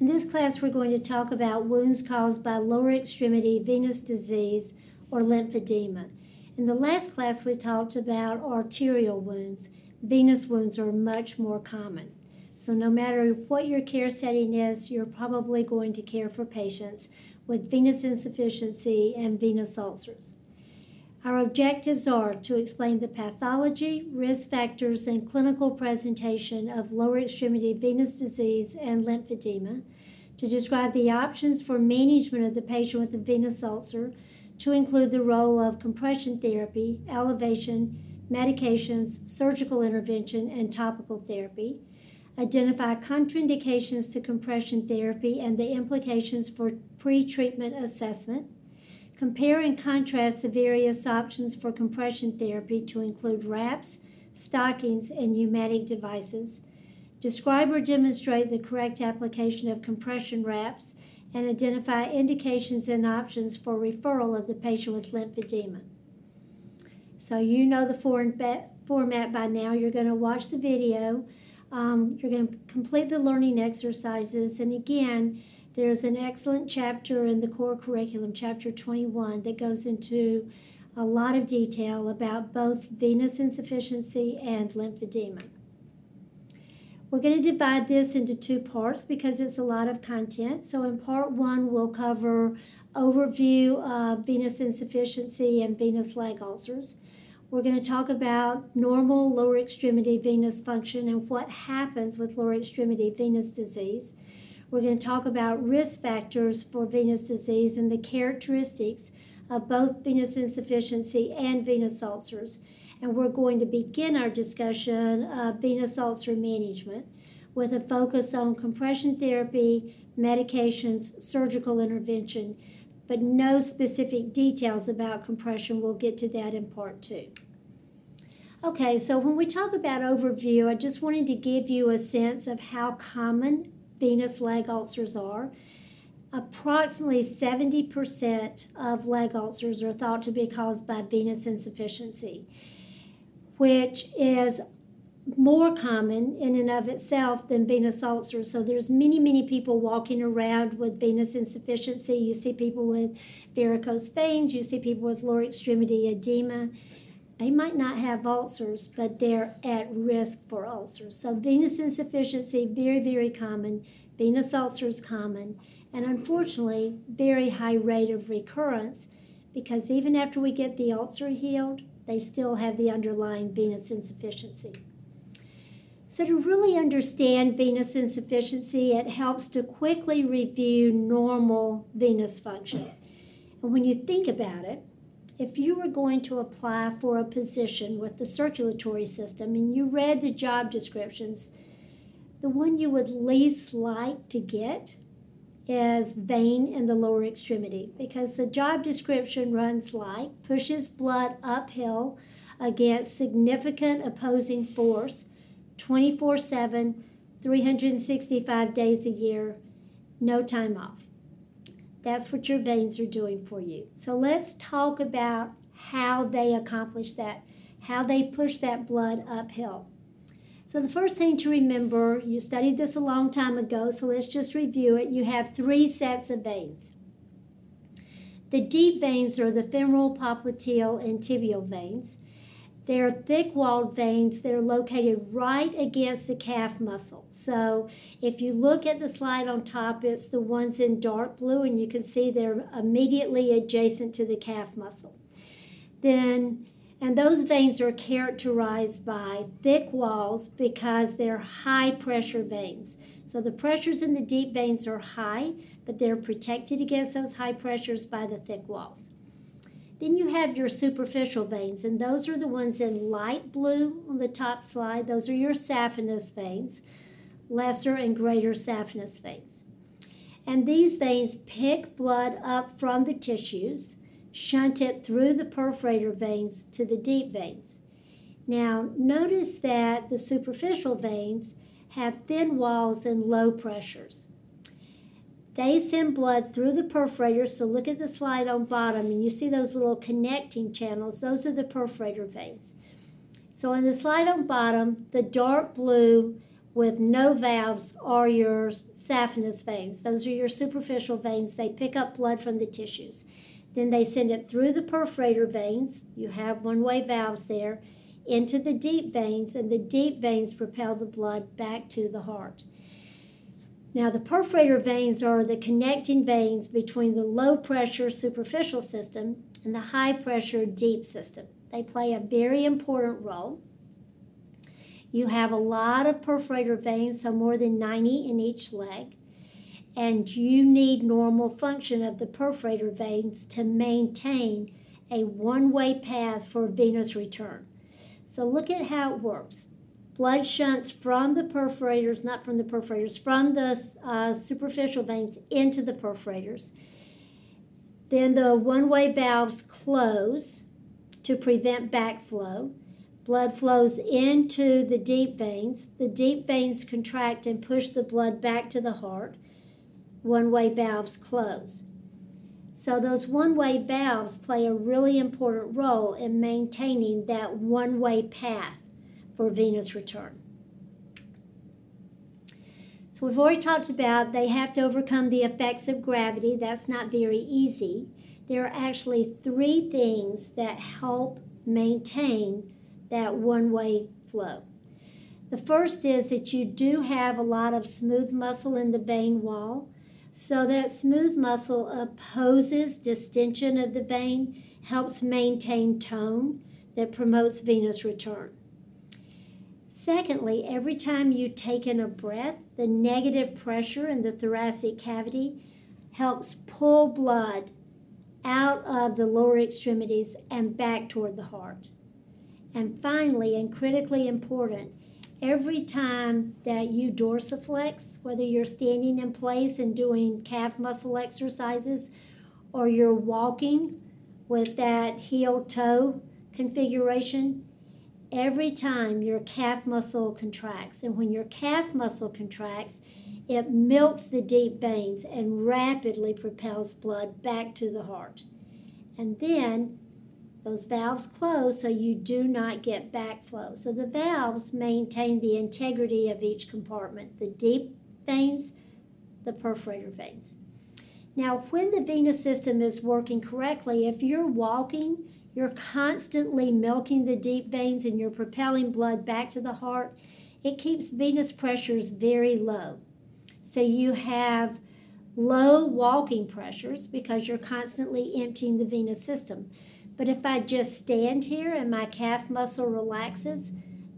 In this class, we're going to talk about wounds caused by lower extremity venous disease or lymphedema. In the last class, we talked about arterial wounds. Venous wounds are much more common. So, no matter what your care setting is, you're probably going to care for patients with venous insufficiency and venous ulcers. Our objectives are to explain the pathology, risk factors, and clinical presentation of lower extremity venous disease and lymphedema, to describe the options for management of the patient with a venous ulcer, to include the role of compression therapy, elevation, medications, surgical intervention, and topical therapy, identify contraindications to compression therapy and the implications for pre-treatment assessment, Compare and contrast the various options for compression therapy to include wraps, stockings, and pneumatic devices. Describe or demonstrate the correct application of compression wraps and identify indications and options for referral of the patient with lymphedema. So, you know the format by now. You're going to watch the video, um, you're going to complete the learning exercises, and again, there's an excellent chapter in the core curriculum, chapter 21, that goes into a lot of detail about both venous insufficiency and lymphedema. We're going to divide this into two parts because it's a lot of content. So, in part one, we'll cover overview of venous insufficiency and venous leg ulcers. We're going to talk about normal lower extremity venous function and what happens with lower extremity venous disease. We're going to talk about risk factors for venous disease and the characteristics of both venous insufficiency and venous ulcers. And we're going to begin our discussion of venous ulcer management with a focus on compression therapy, medications, surgical intervention, but no specific details about compression. We'll get to that in part two. Okay, so when we talk about overview, I just wanted to give you a sense of how common venous leg ulcers are. Approximately 70% of leg ulcers are thought to be caused by venous insufficiency, which is more common in and of itself than venous ulcers. So there's many, many people walking around with venous insufficiency. You see people with varicose veins, you see people with lower extremity edema. They might not have ulcers, but they're at risk for ulcers. So, venous insufficiency, very, very common. Venous ulcers, common. And unfortunately, very high rate of recurrence because even after we get the ulcer healed, they still have the underlying venous insufficiency. So, to really understand venous insufficiency, it helps to quickly review normal venous function. And when you think about it, if you were going to apply for a position with the circulatory system and you read the job descriptions, the one you would least like to get is vein in the lower extremity because the job description runs like pushes blood uphill against significant opposing force 24 7, 365 days a year, no time off. That's what your veins are doing for you. So let's talk about how they accomplish that, how they push that blood uphill. So, the first thing to remember, you studied this a long time ago, so let's just review it. You have three sets of veins. The deep veins are the femoral, popliteal, and tibial veins. They're thick walled veins that are located right against the calf muscle. So if you look at the slide on top, it's the ones in dark blue, and you can see they're immediately adjacent to the calf muscle. Then, and those veins are characterized by thick walls because they're high pressure veins. So the pressures in the deep veins are high, but they're protected against those high pressures by the thick walls. Then you have your superficial veins, and those are the ones in light blue on the top slide. Those are your saphenous veins, lesser and greater saphenous veins. And these veins pick blood up from the tissues, shunt it through the perforator veins to the deep veins. Now, notice that the superficial veins have thin walls and low pressures. They send blood through the perforator. So look at the slide on bottom and you see those little connecting channels. Those are the perforator veins. So in the slide on bottom, the dark blue with no valves are your saphenous veins. Those are your superficial veins. They pick up blood from the tissues. Then they send it through the perforator veins. You have one way valves there into the deep veins, and the deep veins propel the blood back to the heart. Now, the perforator veins are the connecting veins between the low pressure superficial system and the high pressure deep system. They play a very important role. You have a lot of perforator veins, so more than 90 in each leg, and you need normal function of the perforator veins to maintain a one way path for venous return. So look at how it works. Blood shunts from the perforators, not from the perforators, from the uh, superficial veins into the perforators. Then the one way valves close to prevent backflow. Blood flows into the deep veins. The deep veins contract and push the blood back to the heart. One way valves close. So, those one way valves play a really important role in maintaining that one way path for venous return. So, we've already talked about they have to overcome the effects of gravity. That's not very easy. There are actually three things that help maintain that one way flow. The first is that you do have a lot of smooth muscle in the vein wall. So that smooth muscle opposes distension of the vein, helps maintain tone that promotes venous return. Secondly, every time you take in a breath, the negative pressure in the thoracic cavity helps pull blood out of the lower extremities and back toward the heart. And finally, and critically important, every time that you dorsiflex, whether you're standing in place and doing calf muscle exercises or you're walking with that heel toe configuration, every time your calf muscle contracts. And when your calf muscle contracts, it milks the deep veins and rapidly propels blood back to the heart. And then those valves close so you do not get backflow. So the valves maintain the integrity of each compartment the deep veins, the perforator veins. Now, when the venous system is working correctly, if you're walking, you're constantly milking the deep veins and you're propelling blood back to the heart. It keeps venous pressures very low. So you have low walking pressures because you're constantly emptying the venous system. But if I just stand here and my calf muscle relaxes,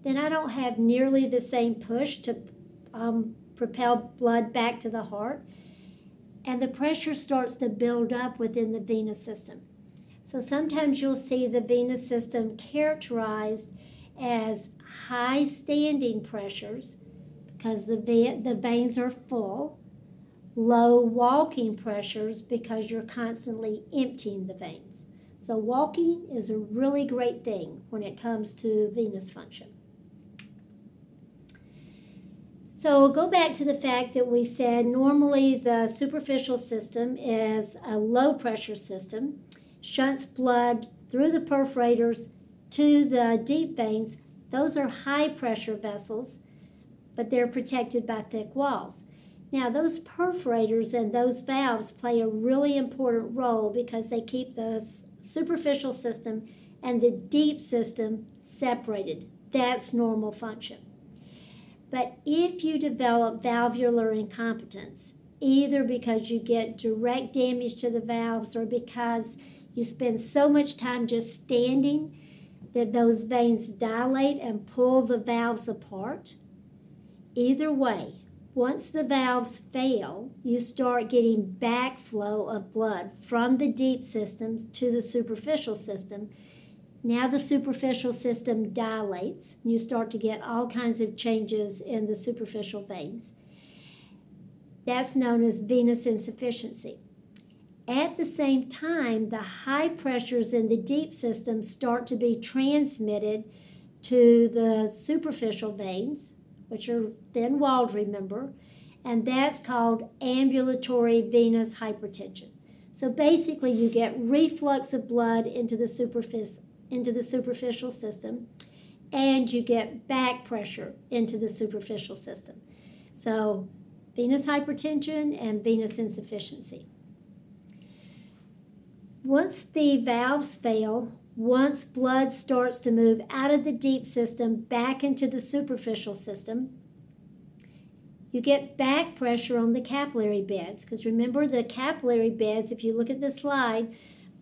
then I don't have nearly the same push to um, propel blood back to the heart. And the pressure starts to build up within the venous system. So sometimes you'll see the venous system characterized as high standing pressures because the, ve- the veins are full, low walking pressures because you're constantly emptying the veins. So, walking is a really great thing when it comes to venous function. So, go back to the fact that we said normally the superficial system is a low pressure system, shunts blood through the perforators to the deep veins. Those are high pressure vessels, but they're protected by thick walls. Now, those perforators and those valves play a really important role because they keep the superficial system and the deep system separated. That's normal function. But if you develop valvular incompetence, either because you get direct damage to the valves or because you spend so much time just standing that those veins dilate and pull the valves apart, either way, once the valves fail, you start getting backflow of blood from the deep systems to the superficial system. Now the superficial system dilates, and you start to get all kinds of changes in the superficial veins. That's known as venous insufficiency. At the same time, the high pressures in the deep system start to be transmitted to the superficial veins, which are thin walled, remember, and that's called ambulatory venous hypertension. So basically, you get reflux of blood into the, superfic- into the superficial system. and you get back pressure into the superficial system. So, venous hypertension and venous insufficiency. Once the valves fail, once blood starts to move out of the deep system back into the superficial system, you get back pressure on the capillary beds. Because remember, the capillary beds, if you look at the slide,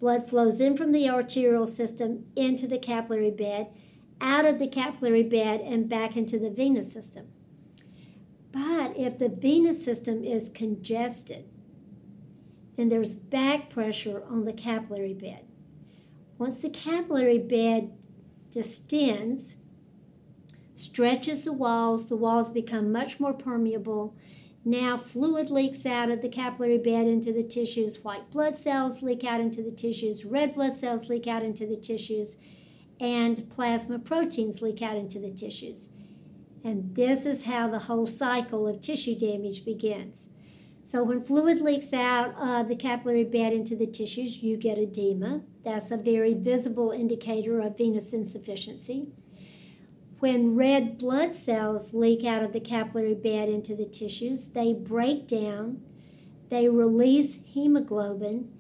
blood flows in from the arterial system into the capillary bed, out of the capillary bed, and back into the venous system. But if the venous system is congested, then there's back pressure on the capillary bed. Once the capillary bed distends, stretches the walls, the walls become much more permeable. Now, fluid leaks out of the capillary bed into the tissues. White blood cells leak out into the tissues. Red blood cells leak out into the tissues. And plasma proteins leak out into the tissues. And this is how the whole cycle of tissue damage begins. So when fluid leaks out of the capillary bed into the tissues, you get edema. That's a very visible indicator of venous insufficiency. When red blood cells leak out of the capillary bed into the tissues, they break down, they release hemoglobin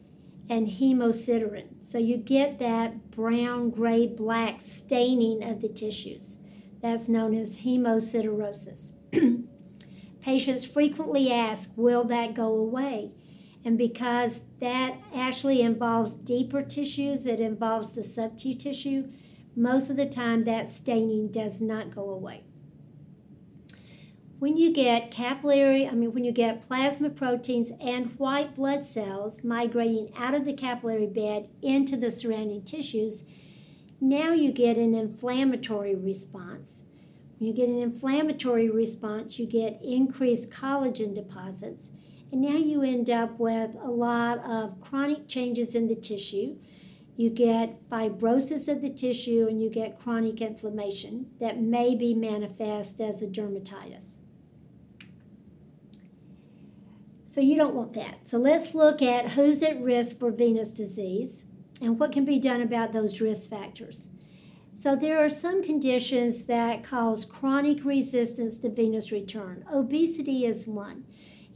and hemosiderin. So you get that brown, gray, black staining of the tissues. That's known as hemosiderosis. Patients frequently ask, Will that go away? And because that actually involves deeper tissues, it involves the subcutaneous tissue, most of the time that staining does not go away. When you get capillary, I mean, when you get plasma proteins and white blood cells migrating out of the capillary bed into the surrounding tissues, now you get an inflammatory response. When you get an inflammatory response, you get increased collagen deposits, and now you end up with a lot of chronic changes in the tissue. You get fibrosis of the tissue and you get chronic inflammation that may be manifest as a dermatitis. So you don't want that. So let's look at who's at risk for venous disease and what can be done about those risk factors. So, there are some conditions that cause chronic resistance to venous return. Obesity is one,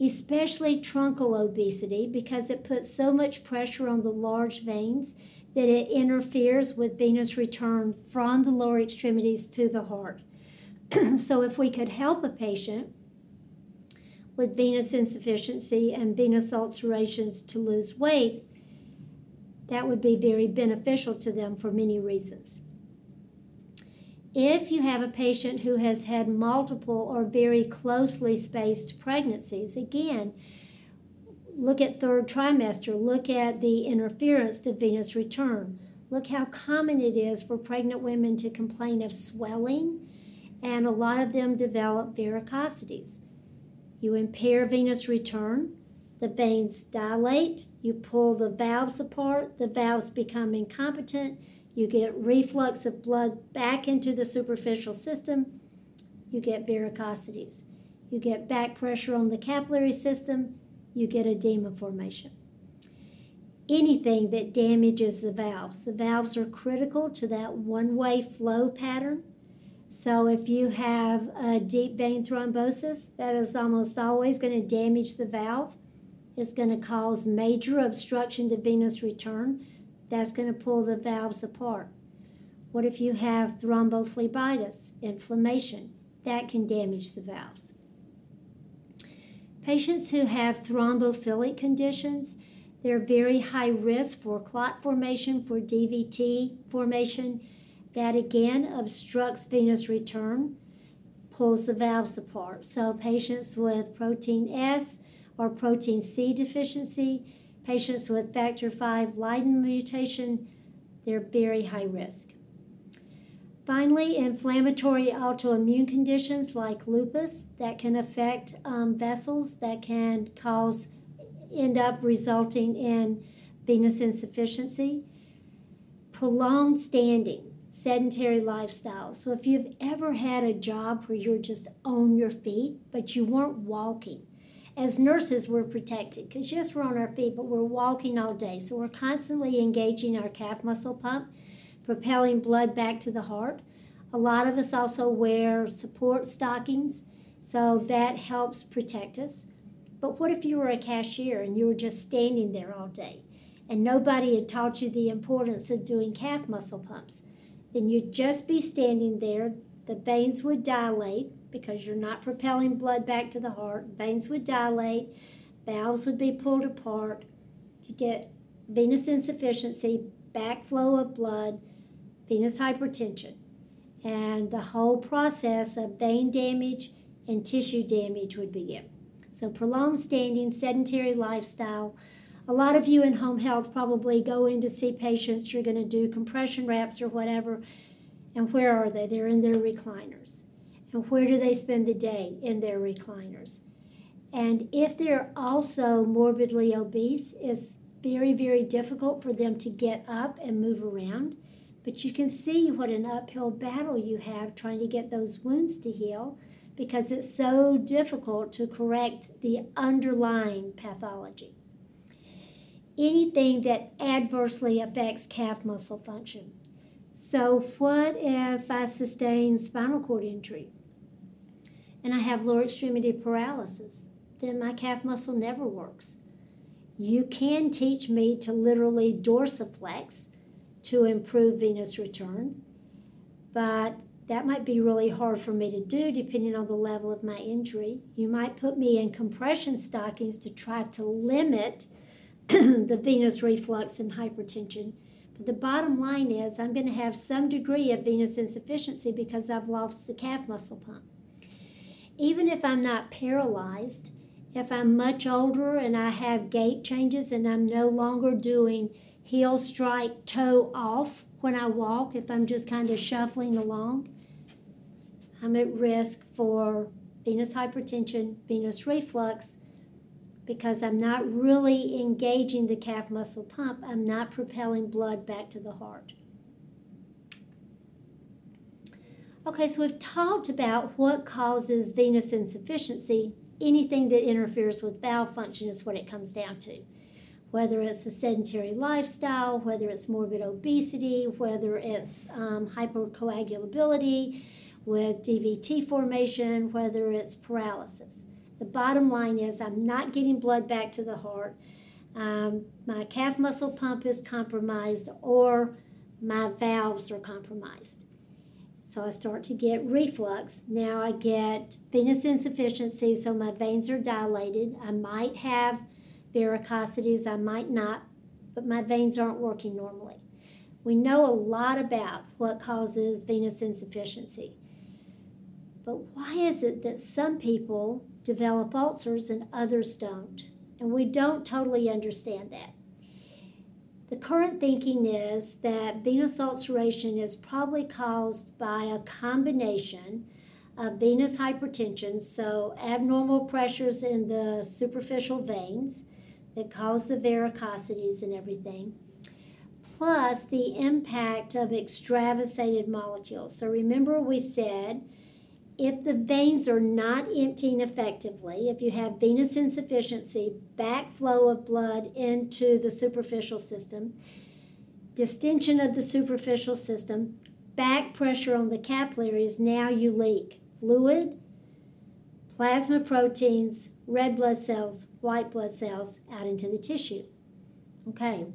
especially truncal obesity, because it puts so much pressure on the large veins that it interferes with venous return from the lower extremities to the heart. so, if we could help a patient with venous insufficiency and venous ulcerations to lose weight, that would be very beneficial to them for many reasons. If you have a patient who has had multiple or very closely spaced pregnancies, again, look at third trimester, look at the interference to venous return. Look how common it is for pregnant women to complain of swelling, and a lot of them develop varicosities. You impair venous return, the veins dilate, you pull the valves apart, the valves become incompetent, you get reflux of blood back into the superficial system. You get varicosities. You get back pressure on the capillary system. You get edema formation. Anything that damages the valves. The valves are critical to that one way flow pattern. So, if you have a deep vein thrombosis, that is almost always going to damage the valve. It's going to cause major obstruction to venous return that's going to pull the valves apart. What if you have thrombophlebitis, inflammation? That can damage the valves. Patients who have thrombophilic conditions, they're very high risk for clot formation, for DVT formation. That again obstructs venous return, pulls the valves apart. So, patients with protein S or protein C deficiency, Patients with factor V Leiden mutation, they're very high risk. Finally, inflammatory autoimmune conditions like lupus that can affect um, vessels that can cause, end up resulting in venous insufficiency. Prolonged standing, sedentary lifestyle. So, if you've ever had a job where you're just on your feet, but you weren't walking, as nurses, we're protected because, yes, we're on our feet, but we're walking all day. So we're constantly engaging our calf muscle pump, propelling blood back to the heart. A lot of us also wear support stockings, so that helps protect us. But what if you were a cashier and you were just standing there all day and nobody had taught you the importance of doing calf muscle pumps? Then you'd just be standing there, the veins would dilate because you're not propelling blood back to the heart. Veins would dilate, valves would be pulled apart. You get venous insufficiency, backflow of blood, venous hypertension. And the whole process of vein damage and tissue damage would begin. So, prolonged standing, sedentary lifestyle. A lot of you in home health probably go in to see patients, you're going to do compression wraps or whatever. And where are they? They're in their recliners. And where do they spend the day? In their recliners. And if they're also morbidly obese, it's very, very difficult for them to get up and move around. But you can see what an uphill battle you have trying to get those wounds to heal because it's so difficult to correct the underlying pathology. Anything that adversely affects calf muscle function. So, what if I sustain spinal cord injury and I have lower extremity paralysis? Then my calf muscle never works. You can teach me to literally dorsiflex to improve venous return, but that might be really hard for me to do depending on the level of my injury. You might put me in compression stockings to try to limit the venous reflux and hypertension. But the bottom line is, I'm going to have some degree of venous insufficiency because I've lost the calf muscle pump. Even if I'm not paralyzed, if I'm much older and I have gait changes and I'm no longer doing heel strike toe off when I walk, if I'm just kind of shuffling along, I'm at risk for venous hypertension, venous reflux, because I'm not really engaging the calf muscle pump. I'm not propelling blood back to the heart. Okay, so we've talked about what causes venous insufficiency anything that interferes with valve function is what it comes down to. Whether it's a sedentary lifestyle, whether it's morbid obesity, whether it's um, hypercoagulability with DVT formation, whether it's paralysis. The bottom line is I'm not getting blood back to the heart. Um, my calf muscle pump is compromised or my valves are compromised. So I start to get reflux. Now I get venous insufficiency, so my veins are dilated. I might have varicosities, I might not, but my veins aren't working normally. We know a lot about what causes venous insufficiency. But why is it that some people develop ulcers and others don't? And we don't totally understand that. The current thinking is that venous ulceration is probably caused by a combination of venous hypertension, so abnormal pressures in the superficial veins that cause the varicosities and everything, plus the impact of extravasated molecules. So remember, we said if the veins are not emptying effectively, if you have venous insufficiency, backflow of blood into the superficial system, distension of the superficial system, back pressure on the capillaries, now you leak fluid, plasma proteins, red blood cells, white blood cells out into the tissue. Okay,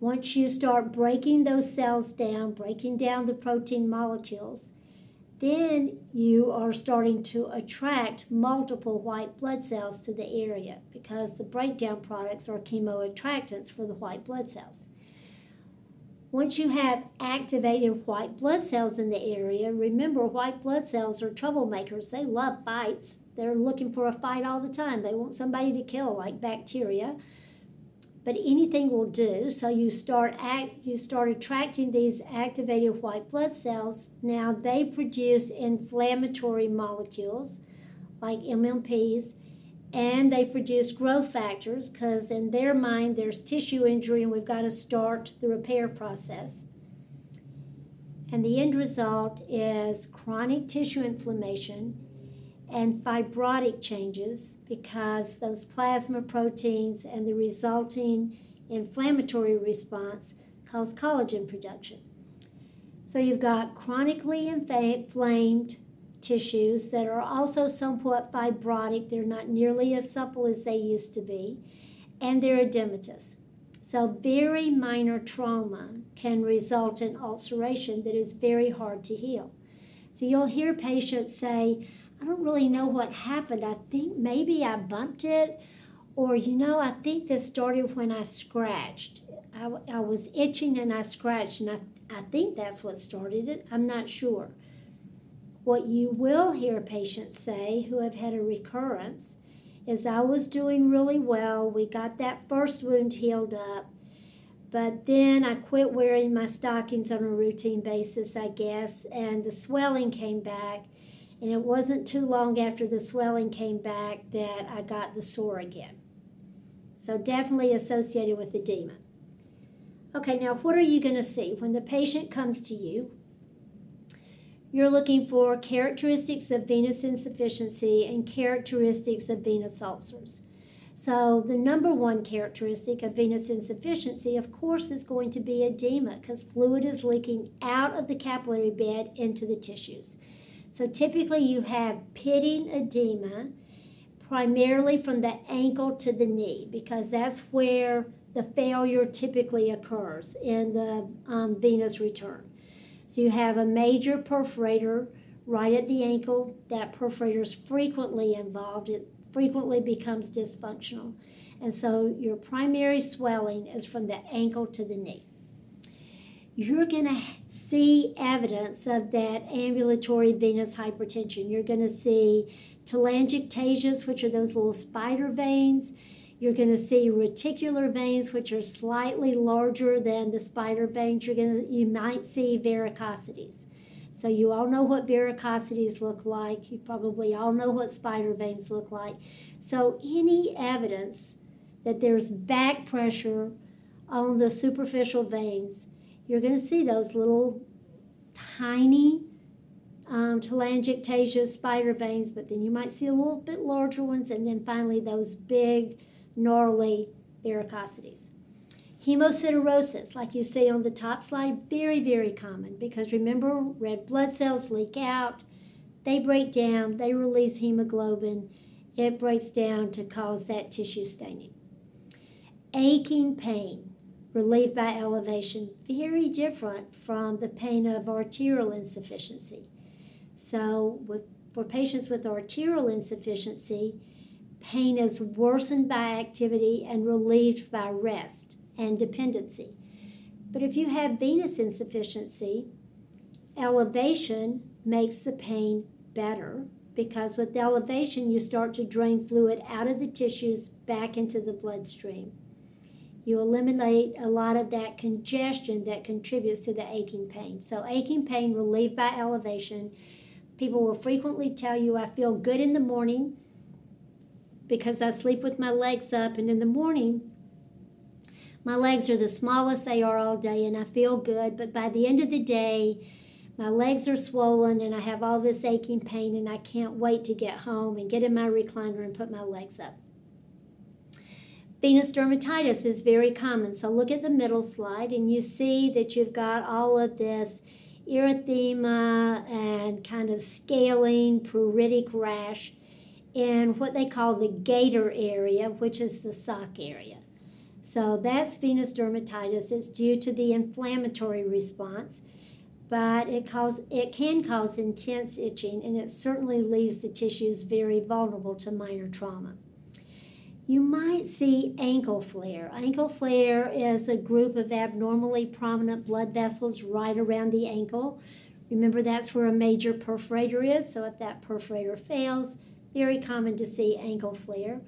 once you start breaking those cells down, breaking down the protein molecules, then you are starting to attract multiple white blood cells to the area because the breakdown products are chemoattractants for the white blood cells. Once you have activated white blood cells in the area, remember white blood cells are troublemakers. They love fights. They're looking for a fight all the time. They want somebody to kill, like bacteria but anything will do. So you start act, you start attracting these activated white blood cells. Now they produce inflammatory molecules like MMPs, and they produce growth factors because in their mind there's tissue injury and we've got to start the repair process. And the end result is chronic tissue inflammation and fibrotic changes because those plasma proteins and the resulting inflammatory response cause collagen production. So you've got chronically inflamed tissues that are also somewhat fibrotic. They're not nearly as supple as they used to be, and they're edematous. So, very minor trauma can result in ulceration that is very hard to heal. So, you'll hear patients say, I don't really know what happened. I think maybe I bumped it, or you know, I think this started when I scratched. I, I was itching and I scratched, and I, I think that's what started it. I'm not sure. What you will hear patients say who have had a recurrence is I was doing really well. We got that first wound healed up. But then I quit wearing my stockings on a routine basis, I guess, and the swelling came back. And it wasn't too long after the swelling came back that I got the sore again. So, definitely associated with edema. Okay, now what are you going to see? When the patient comes to you, you're looking for characteristics of venous insufficiency and characteristics of venous ulcers. So, the number one characteristic of venous insufficiency, of course, is going to be edema because fluid is leaking out of the capillary bed into the tissues. So, typically, you have pitting edema primarily from the ankle to the knee because that's where the failure typically occurs in the um, venous return. So you have a major perforator right at the ankle. That perforator is frequently involved. It frequently becomes dysfunctional. And so your primary swelling is from the ankle to the knee. You're going to see evidence of that ambulatory venous hypertension. You're going to see telangiectasias, which are those little spider veins. You're going to see reticular veins, which are slightly larger than the spider veins. You're going to, you might see varicosities. So you all know what varicosities look like. You probably all know what spider veins look like. So any evidence that there's back pressure on the superficial veins, you're going to see those little tiny um, telangiectasia spider veins, but then you might see a little bit larger ones, and then finally those big gnarly varicosities. Hemosiderosis, like you see on the top slide, very, very common because remember, red blood cells leak out, they break down, they release hemoglobin, it breaks down to cause that tissue staining. Aching pain, relieved by elevation, very different from the pain of arterial insufficiency. So, with, for patients with arterial insufficiency, Pain is worsened by activity and relieved by rest and dependency. But if you have venous insufficiency, elevation makes the pain better because with elevation, you start to drain fluid out of the tissues back into the bloodstream. You eliminate a lot of that congestion that contributes to the aching pain. So, aching pain relieved by elevation. People will frequently tell you, I feel good in the morning because I sleep with my legs up, and in the morning, my legs are the smallest they are all day, and I feel good. But by the end of the day, my legs are swollen, and I have all this aching pain, and I can't wait to get home and get in my recliner and put my legs up. Venous dermatitis is very common. So look at the middle slide, and you see that you've got all of this erythema and kind of scaling, pruritic rash in what they call the gaiter area, which is the sock area. So that's venous dermatitis. It's due to the inflammatory response, but it cause it can cause intense itching and it certainly leaves the tissues very vulnerable to minor trauma. You might see ankle flare. Ankle flare is a group of abnormally prominent blood vessels right around the ankle. Remember, that's where a major perforator is, so if that perforator fails, very common to see ankle flare.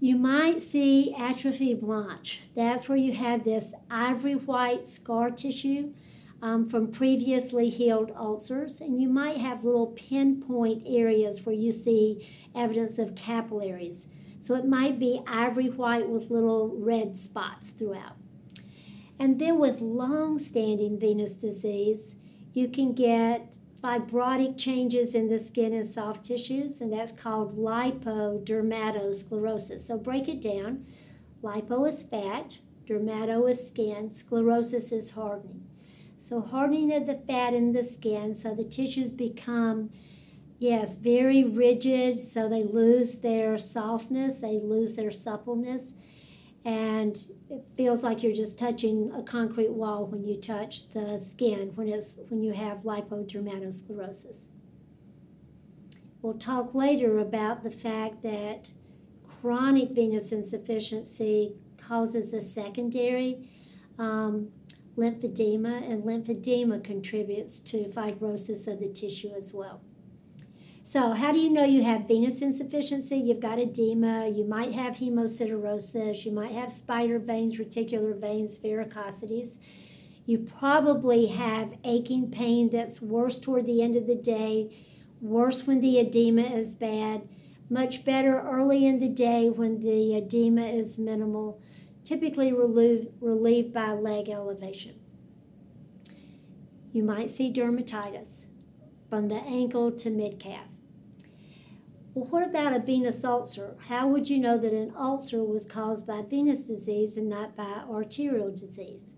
You might see atrophie blanche. That's where you have this ivory white scar tissue um, from previously healed ulcers, and you might have little pinpoint areas where you see evidence of capillaries. So it might be ivory white with little red spots throughout. And then with long standing venous disease, you can get fibrotic changes in the skin and soft tissues, and that's called lipodermatosclerosis. So break it down. Lipo is fat, dermato is skin, sclerosis is hardening. So, hardening of the fat in the skin, so the tissues become, yes, very rigid, so they lose their softness, they lose their suppleness, and it feels like you're just touching a concrete wall when you touch the skin when it's when you have lipodermatosclerosis. We'll talk later about the fact that chronic venous insufficiency causes a secondary um, lymphedema, and lymphedema contributes to fibrosis of the tissue as well. So, how do you know you have venous insufficiency? You've got edema, you might have hemosiderosis, you might have spider veins, reticular veins, varicosities. You probably have aching pain that's worse toward the end of the day, worse when the edema is bad, much better early in the day when the edema is minimal, typically relieved, relieved by leg elevation. You might see dermatitis from the ankle to mid calf. Well, what about a venous ulcer? How would you know that an ulcer was caused by venous disease and not by arterial disease?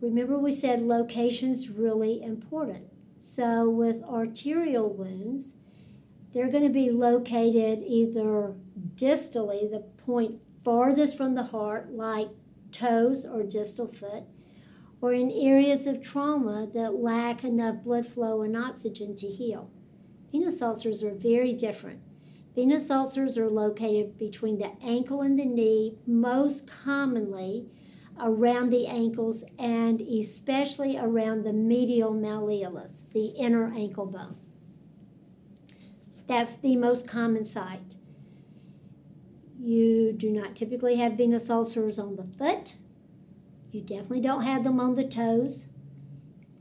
Remember, we said location's really important. So, with arterial wounds, they're going to be located either distally, the point farthest from the heart, like toes or distal foot, or in areas of trauma that lack enough blood flow and oxygen to heal. Venous ulcers are very different. Venous ulcers are located between the ankle and the knee, most commonly around the ankles and especially around the medial malleolus, the inner ankle bone. That's the most common site. You do not typically have venous ulcers on the foot. You definitely don't have them on the toes.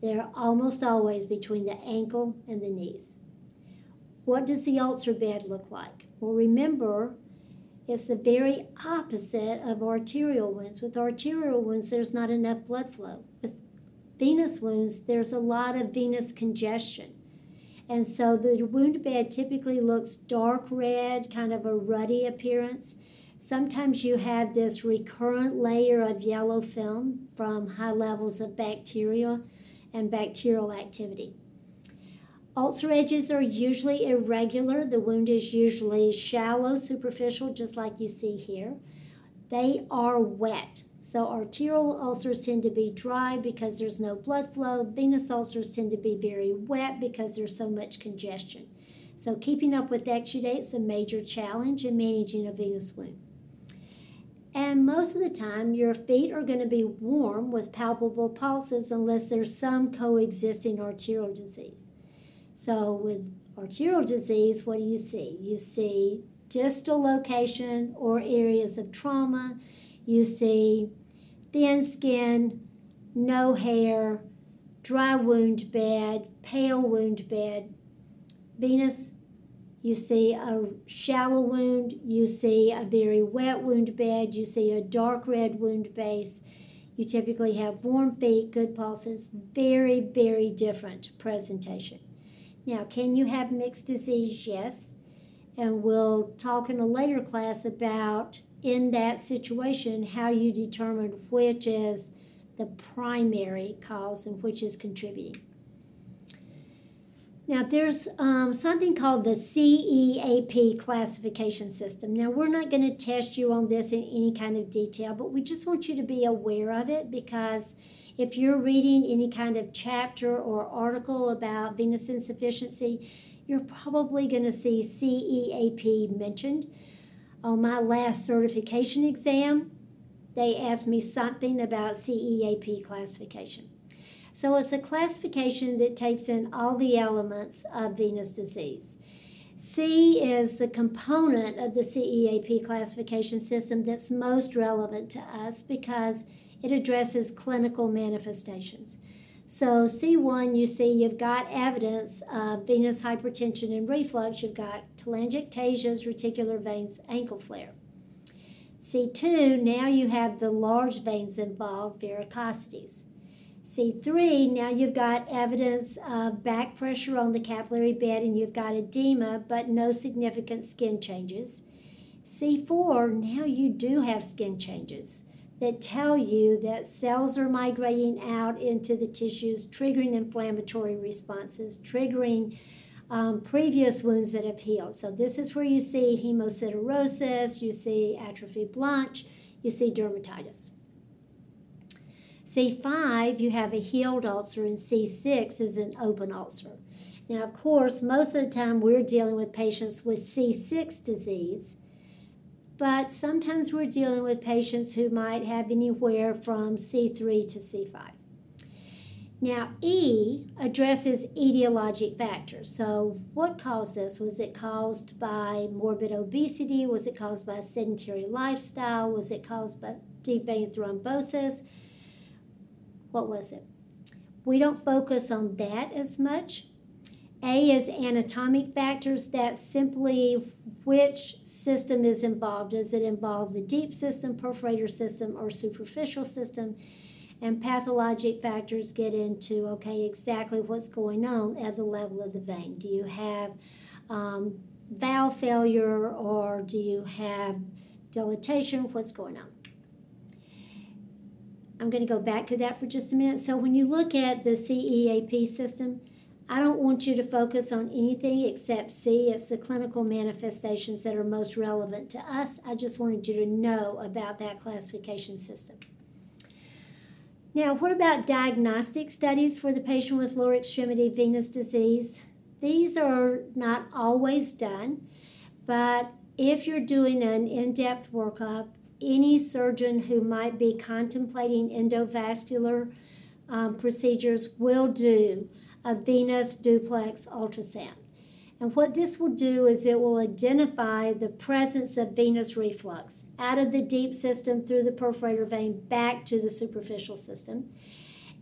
They're almost always between the ankle and the knees. What does the ulcer bed look like? Well, remember, it's the very opposite of arterial wounds. With arterial wounds, there's not enough blood flow. With venous wounds, there's a lot of venous congestion. And so the wound bed typically looks dark red, kind of a ruddy appearance. Sometimes you have this recurrent layer of yellow film from high levels of bacteria and bacterial activity. Ulcer edges are usually irregular. The wound is usually shallow, superficial, just like you see here. They are wet. So arterial ulcers tend to be dry because there's no blood flow. Venous ulcers tend to be very wet because there's so much congestion. So keeping up with exudate is a major challenge in managing a venous wound. And most of the time, your feet are going to be warm with palpable pulses unless there's some coexisting arterial disease. So with arterial disease, what do you see? You see distal location or areas of trauma you see thin skin, no hair, dry wound bed, pale wound bed. Venous, you see a shallow wound, you see a very wet wound bed, you see a dark red wound base. You typically have warm feet, good pulses, very, very different presentation. Now, can you have mixed disease? Yes. And we'll talk in a later class about in that situation how you determine which is the primary cause and which is contributing. Now, there's um, something called the CEAP classification system. Now, we're not going to test you on this in any kind of detail, but we just want you to be aware of it because if you're reading any kind of chapter or article about venous insufficiency, you're probably going to see CEAP mentioned on my last certification exam, they asked me something about CEAP classification. So it's a classification that takes in all the elements of venous disease. C is the component of the CEAP classification system that's most relevant to us because it addresses clinical manifestations. So, C1, you see you've got evidence of venous hypertension and reflux. You've got telangiectasias, reticular veins, ankle flare. C2, now you have the large veins involved, varicosities. C3, now you've got evidence of back pressure on the capillary bed and you've got edema, but no significant skin changes. C4, now you do have skin changes. That tell you that cells are migrating out into the tissues, triggering inflammatory responses, triggering um, previous wounds that have healed. So, this is where you see hemosiderosis, you see atrophie blanche, you see dermatitis. C5, you have a healed ulcer, and C6 is an open ulcer. Now, of course, most of the time we're dealing with patients with C6 disease but sometimes we're dealing with patients who might have anywhere from C3 to C5. Now, E addresses etiologic factors. So, what caused this? Was it caused by morbid obesity? Was it caused by a sedentary lifestyle? Was it caused by deep vein thrombosis? What was it? We don't focus on that as much. A is anatomic factors. That's simply which system is involved. Does it involve the deep system, perforator system, or superficial system? And pathologic factors get into okay, exactly what's going on at the level of the vein. Do you have um, valve failure or do you have dilatation? What's going on? I'm going to go back to that for just a minute. So, when you look at the CEAP system, I don't want you to focus on anything except C. It's the clinical manifestations that are most relevant to us. I just wanted you to know about that classification system. Now, what about diagnostic studies for the patient with lower extremity venous disease? These are not always done, but if you're doing an in depth workup, any surgeon who might be contemplating endovascular um, procedures will do a venous duplex ultrasound. And what this will do is it will identify the presence of venous reflux out of the deep system through the perforator vein back to the superficial system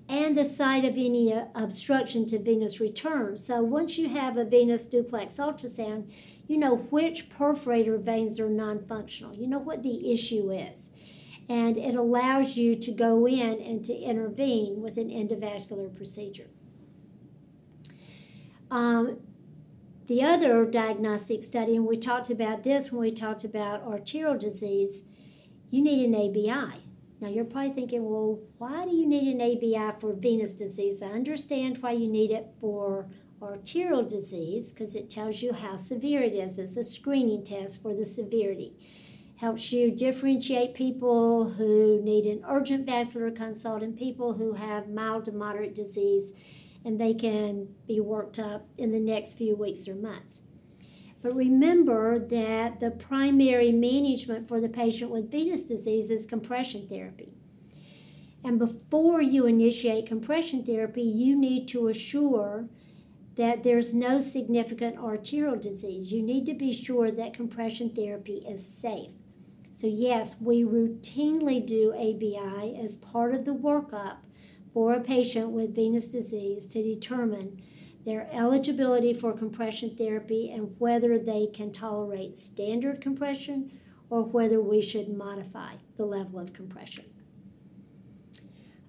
and the site of any uh, obstruction to venous return. So once you have a venous duplex ultrasound, you know which perforator veins are non functional. You know what the issue is. And it allows you to go in and to intervene with an endovascular procedure. Um, the other diagnostic study, and we talked about this when we talked about arterial disease, you need an ABI. Now you're probably thinking, well, why do you need an ABI for venous disease? I understand why you need it for arterial disease because it tells you how severe it is. It's a screening test for the severity. Helps you differentiate people who need an urgent vascular consult and people who have mild to moderate disease and they can be worked up in the next few weeks or months. But remember that the primary management for the patient with venous disease is compression therapy. And before you initiate compression therapy, you need to assure that there's no significant arterial disease. You need to be sure that compression therapy is safe. So, yes, we routinely do ABI as part of the workup for a patient with venous disease to determine their eligibility for compression therapy and whether they can tolerate standard compression or whether we should modify the level of compression.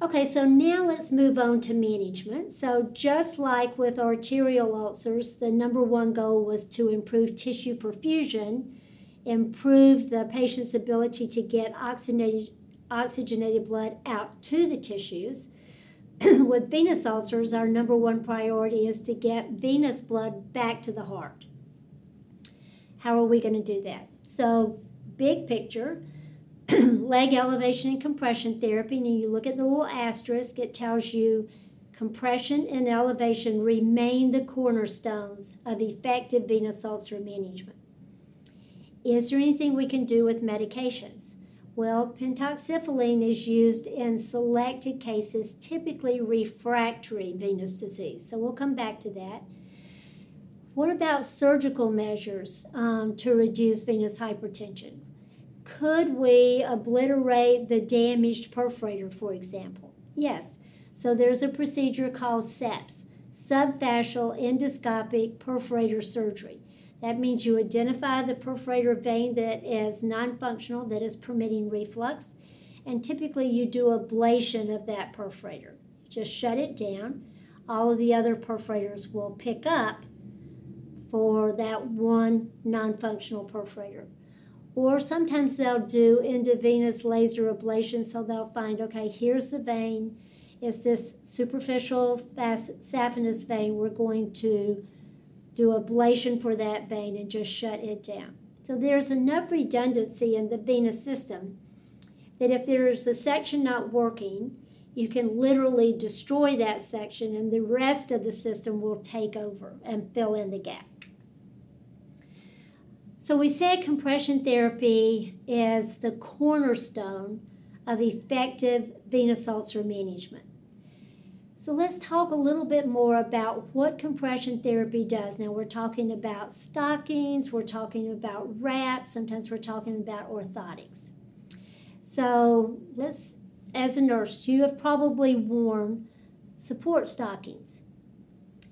Okay, so now let's move on to management. So, just like with arterial ulcers, the number one goal was to improve tissue perfusion, improve the patient's ability to get oxygenated, oxygenated blood out to the tissues. with venous ulcers, our number one priority is to get venous blood back to the heart. How are we going to do that? So, big picture leg elevation and compression therapy, and you look at the little asterisk, it tells you compression and elevation remain the cornerstones of effective venous ulcer management. Is there anything we can do with medications? Well, pentoxifylline is used in selected cases, typically refractory venous disease. So we'll come back to that. What about surgical measures um, to reduce venous hypertension? Could we obliterate the damaged perforator, for example? Yes. So there's a procedure called SEPS, subfascial endoscopic perforator surgery. That means you identify the perforator vein that is non functional, that is permitting reflux, and typically you do ablation of that perforator. Just shut it down. All of the other perforators will pick up for that one non functional perforator. Or sometimes they'll do endovenous laser ablation, so they'll find, okay, here's the vein. It's this superficial saphenous vein. We're going to do ablation for that vein and just shut it down. So there's enough redundancy in the venous system that if there's a section not working, you can literally destroy that section and the rest of the system will take over and fill in the gap. So we said compression therapy is the cornerstone of effective venous ulcer management. So let's talk a little bit more about what compression therapy does. Now we're talking about stockings, we're talking about wraps, sometimes we're talking about orthotics. So let's, as a nurse, you have probably worn support stockings.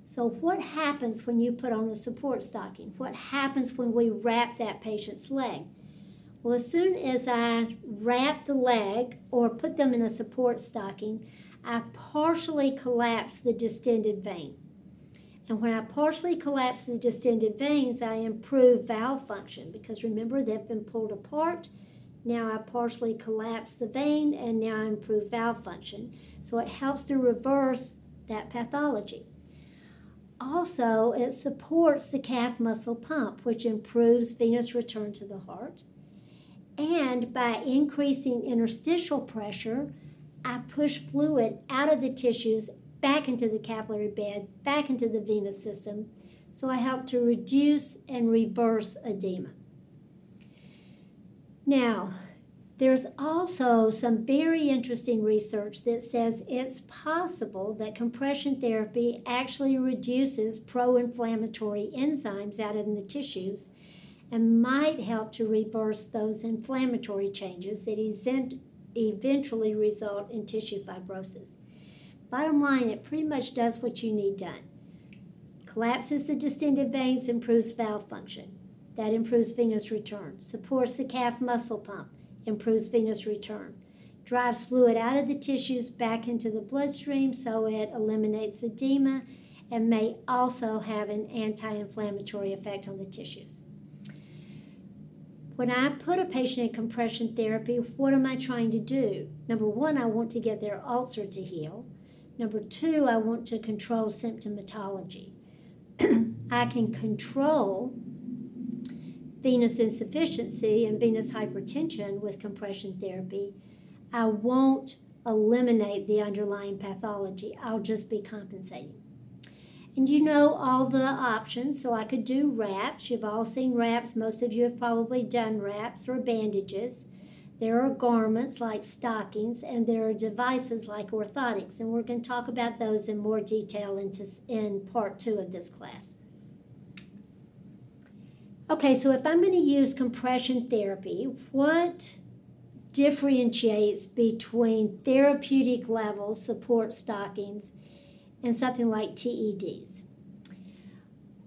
So what happens when you put on a support stocking? What happens when we wrap that patient's leg? Well, as soon as I wrap the leg or put them in a support stocking, I partially collapse the distended vein. And when I partially collapse the distended veins, I improve valve function because remember, they've been pulled apart. Now I partially collapse the vein and now I improve valve function. So it helps to reverse that pathology. Also, it supports the calf muscle pump, which improves venous return to the heart. And by increasing interstitial pressure, I push fluid out of the tissues back into the capillary bed, back into the venous system. So I help to reduce and reverse edema. Now, there's also some very interesting research that says it's possible that compression therapy actually reduces pro inflammatory enzymes out in the tissues and might help to reverse those inflammatory changes that eventually result in tissue fibrosis. Bottom line, it pretty much does what you need done. Collapses the distended veins, improves valve function. That improves venous return, supports the calf muscle pump, improves venous return, drives fluid out of the tissues back into the bloodstream so it eliminates edema, and may also have an anti inflammatory effect on the tissues. When I put a patient in compression therapy, what am I trying to do? Number one, I want to get their ulcer to heal. Number two, I want to control symptomatology. I can control venous insufficiency and venous hypertension with compression therapy. I won't eliminate the underlying pathology, I'll just be compensating. And you know all the options, so I could do wraps. You've all seen wraps. Most of you have probably done wraps or bandages. There are garments like stockings, and there are devices like orthotics, and we're going to talk about those in more detail into, in part two of this class. Okay, so if I'm going to use compression therapy, what differentiates between therapeutic level support stockings and something like TEDs.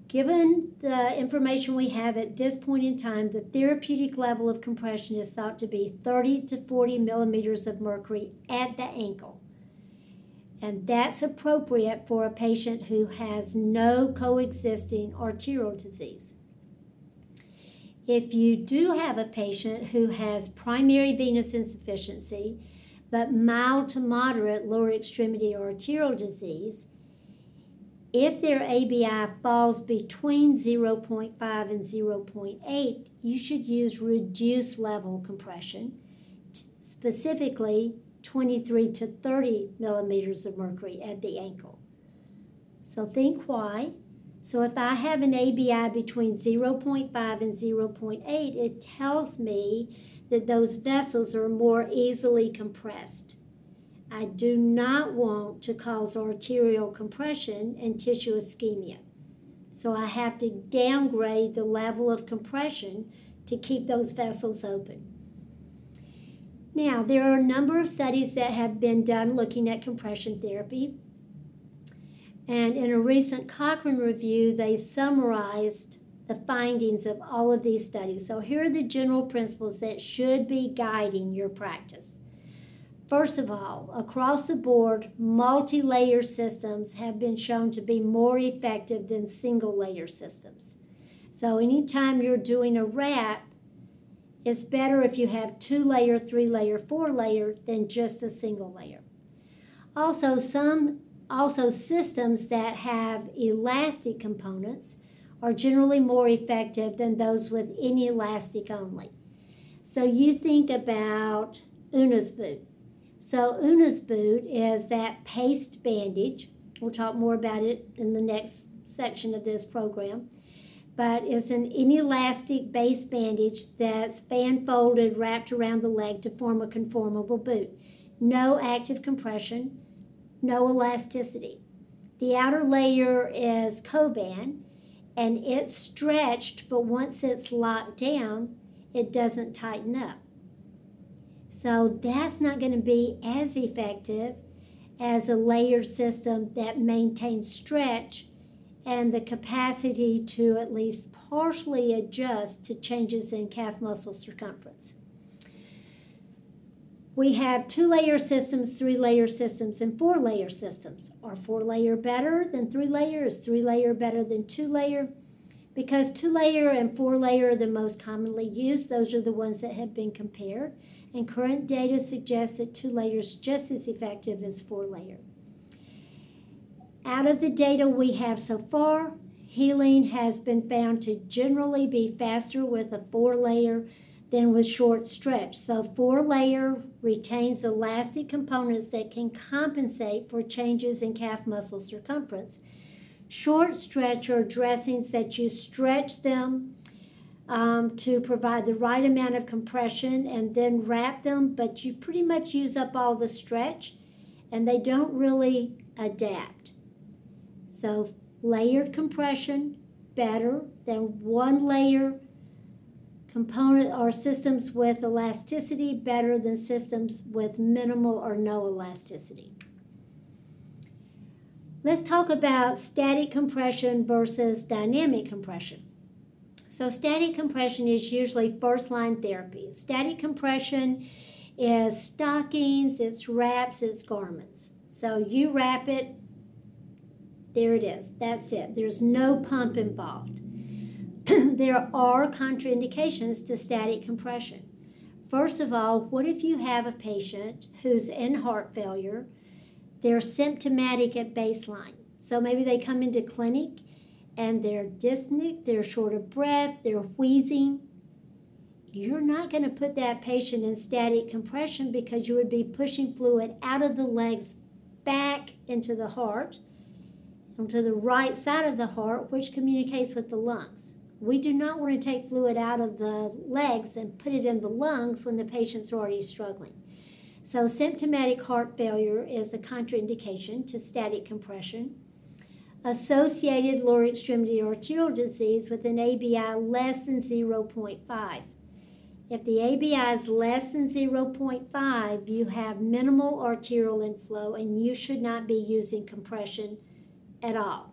Given the information we have at this point in time, the therapeutic level of compression is thought to be 30 to 40 millimeters of mercury at the ankle. And that's appropriate for a patient who has no coexisting arterial disease. If you do have a patient who has primary venous insufficiency, but mild to moderate lower extremity arterial disease, if their ABI falls between 0.5 and 0.8, you should use reduced level compression, specifically 23 to 30 millimeters of mercury at the ankle. So think why. So if I have an ABI between 0.5 and 0.8, it tells me that those vessels are more easily compressed. I do not want to cause arterial compression and tissue ischemia. So I have to downgrade the level of compression to keep those vessels open. Now, there are a number of studies that have been done looking at compression therapy. And in a recent Cochrane review, they summarized the findings of all of these studies. So, here are the general principles that should be guiding your practice. First of all, across the board, multi layer systems have been shown to be more effective than single layer systems. So, anytime you're doing a wrap, It's better if you have two layer, three layer, four layer than just a single layer. Also, some also systems that have elastic components are generally more effective than those with inelastic only. So you think about Unna's boot. So Unna's boot is that paste bandage. We'll talk more about it in the next section of this program. But it's an inelastic paste bandage that's fan folded, wrapped around the leg to form a conformable boot. No active compression, no elasticity. The outer layer is Coban and it's stretched, but once it's locked down, it doesn't tighten up. So that's not going to be as effective as a layered system that maintains stretch and the capacity to at least partially adjust to changes in calf muscle circumference. We have two layer systems, three layer systems, and four layer systems. Are four layer better than three layer? Is three layer better than two layer? Because two layer and four layer are the most commonly used, those are the ones that have been compared, and current data suggests that two layers just as effective as four layer. Out of the data we have so far, healing has been found to generally be faster with a four layer than with short stretch. So, four layer retains elastic components that can compensate for changes in calf muscle circumference Short stretch are dressings that you stretch them um, to provide the right amount of compression and then wrap them, but you pretty much use up all the stretch and they don't really adapt. So, layered compression better than one layer component or systems with elasticity better than systems with minimal or no elasticity. Let's talk about static compression versus dynamic compression. So, static compression is usually first line therapy. Static compression is stockings, it's wraps, it's garments. So, you wrap it, there it is. That's it. There's no pump involved. there are contraindications to static compression. First of all, what if you have a patient who's in heart failure? They're symptomatic at baseline. So maybe they come into clinic and they're dyspneic, they're short of breath, they're wheezing. You're not going to put that patient in static compression because you would be pushing fluid out of the legs back into the heart onto the right side of the heart, which communicates with the lungs. We do not want to take fluid out of the legs and put it in the lungs when the patient's already struggling. So, symptomatic heart failure is a contraindication to static compression. Associated lower extremity arterial disease with an ABI less than 0.5. If the ABI is less than 0.5, you have minimal arterial inflow and you should not be using compression at all.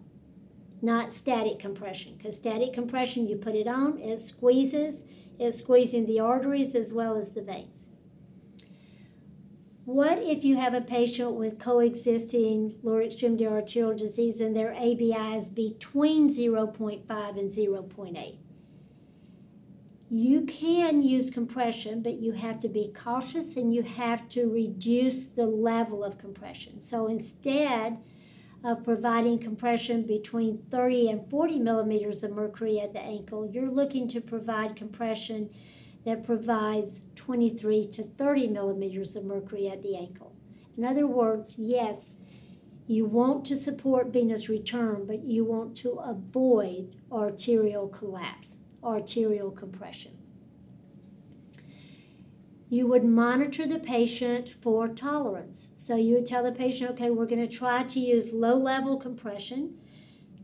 Not static compression, because static compression, you put it on, it squeezes, it's squeezing the arteries as well as the veins. What if you have a patient with coexisting lower extremity arterial disease and their ABI is between 0.5 and 0.8? You can use compression, but you have to be cautious and you have to reduce the level of compression. So instead of providing compression between 30 and 40 millimeters of mercury at the ankle, you're looking to provide compression that provides 23 to 30 millimeters of mercury at the ankle. In other words, yes, you want to support venous return, but you want to avoid arterial collapse, arterial compression. You would monitor the patient for tolerance. So you would tell the patient, okay, we're going to try to use low level compression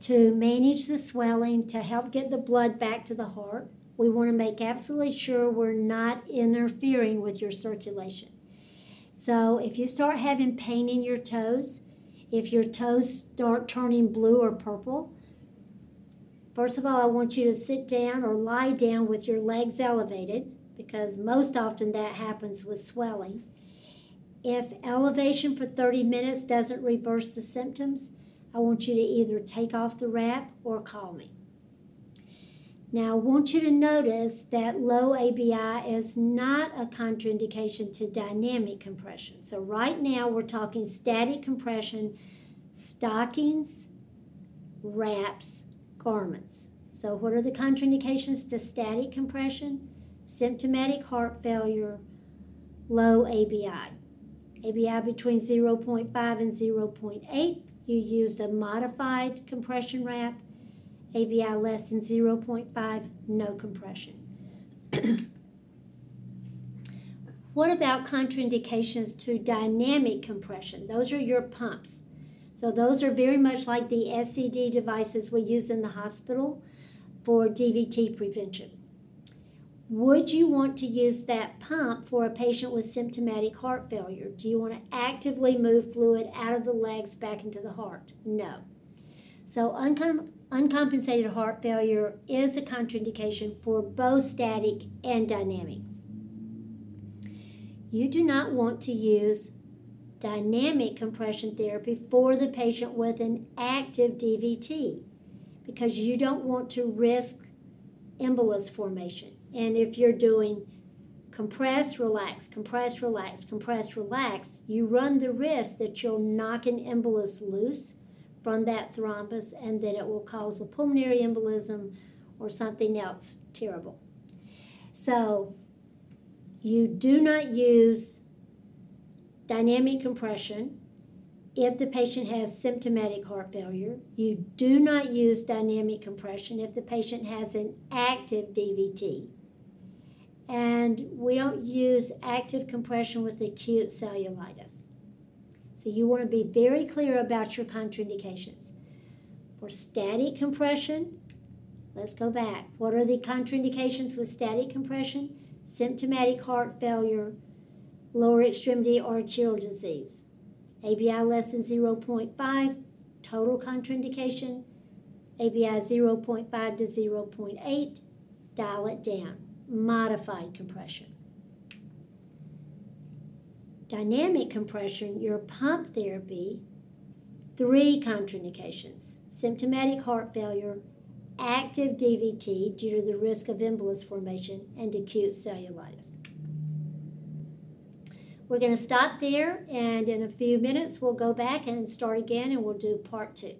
to manage the swelling, to help get the blood back to the heart. We want to make absolutely sure we're not interfering with your circulation. So if you start having pain in your toes, if your toes start turning blue or purple, first of all, I want you to sit down or lie down with your legs elevated because most often that happens with swelling. If elevation for 30 minutes doesn't reverse the symptoms, I want you to either take off the wrap or call me. Now, I want you to notice that low ABI is not a contraindication to dynamic compression. So, right now, we're talking static compression, stockings, wraps, garments. So, what are the contraindications to static compression? Symptomatic heart failure, low ABI. ABI between 0.5 and 0.8, you used a modified compression wrap. ABI less than 0.5, no compression. what about contraindications to dynamic compression? Those are your pumps. So those are very much like the SCD devices we use in the hospital for DVT prevention. Would you want to use that pump for a patient with symptomatic heart failure? Do you want to actively move fluid out of the legs back into the heart? No. So, uncom- uncompensated heart failure is a contraindication for both static and dynamic. You do not want to use dynamic compression therapy for the patient with an active DVT because you don't want to risk embolus formation. And if you're doing compress, relax, compress, relax, compress, relax, you run the risk that you'll knock an embolus loose from that thrombus and then it will cause a pulmonary embolism or something else terrible. So, you do not use dynamic compression if the patient has symptomatic heart failure. You do not use dynamic compression if the patient has an active DVT and we don't use active compression with acute cellulitis. So you want to be very clear about your contraindications. For static compression, let's go back. What are the contraindications with static compression? Symptomatic heart failure, lower extremity arterial disease. ABI less than 0.5, total contraindication. ABI 0.5 to 0.8, dial it down modified compression. Dynamic compression, your pump therapy, three contraindications symptomatic heart failure, active DVT due to the risk of embolus formation, and acute cellulitis. We're going to stop there, and in a few minutes, we'll go back and start again, and we'll do part two.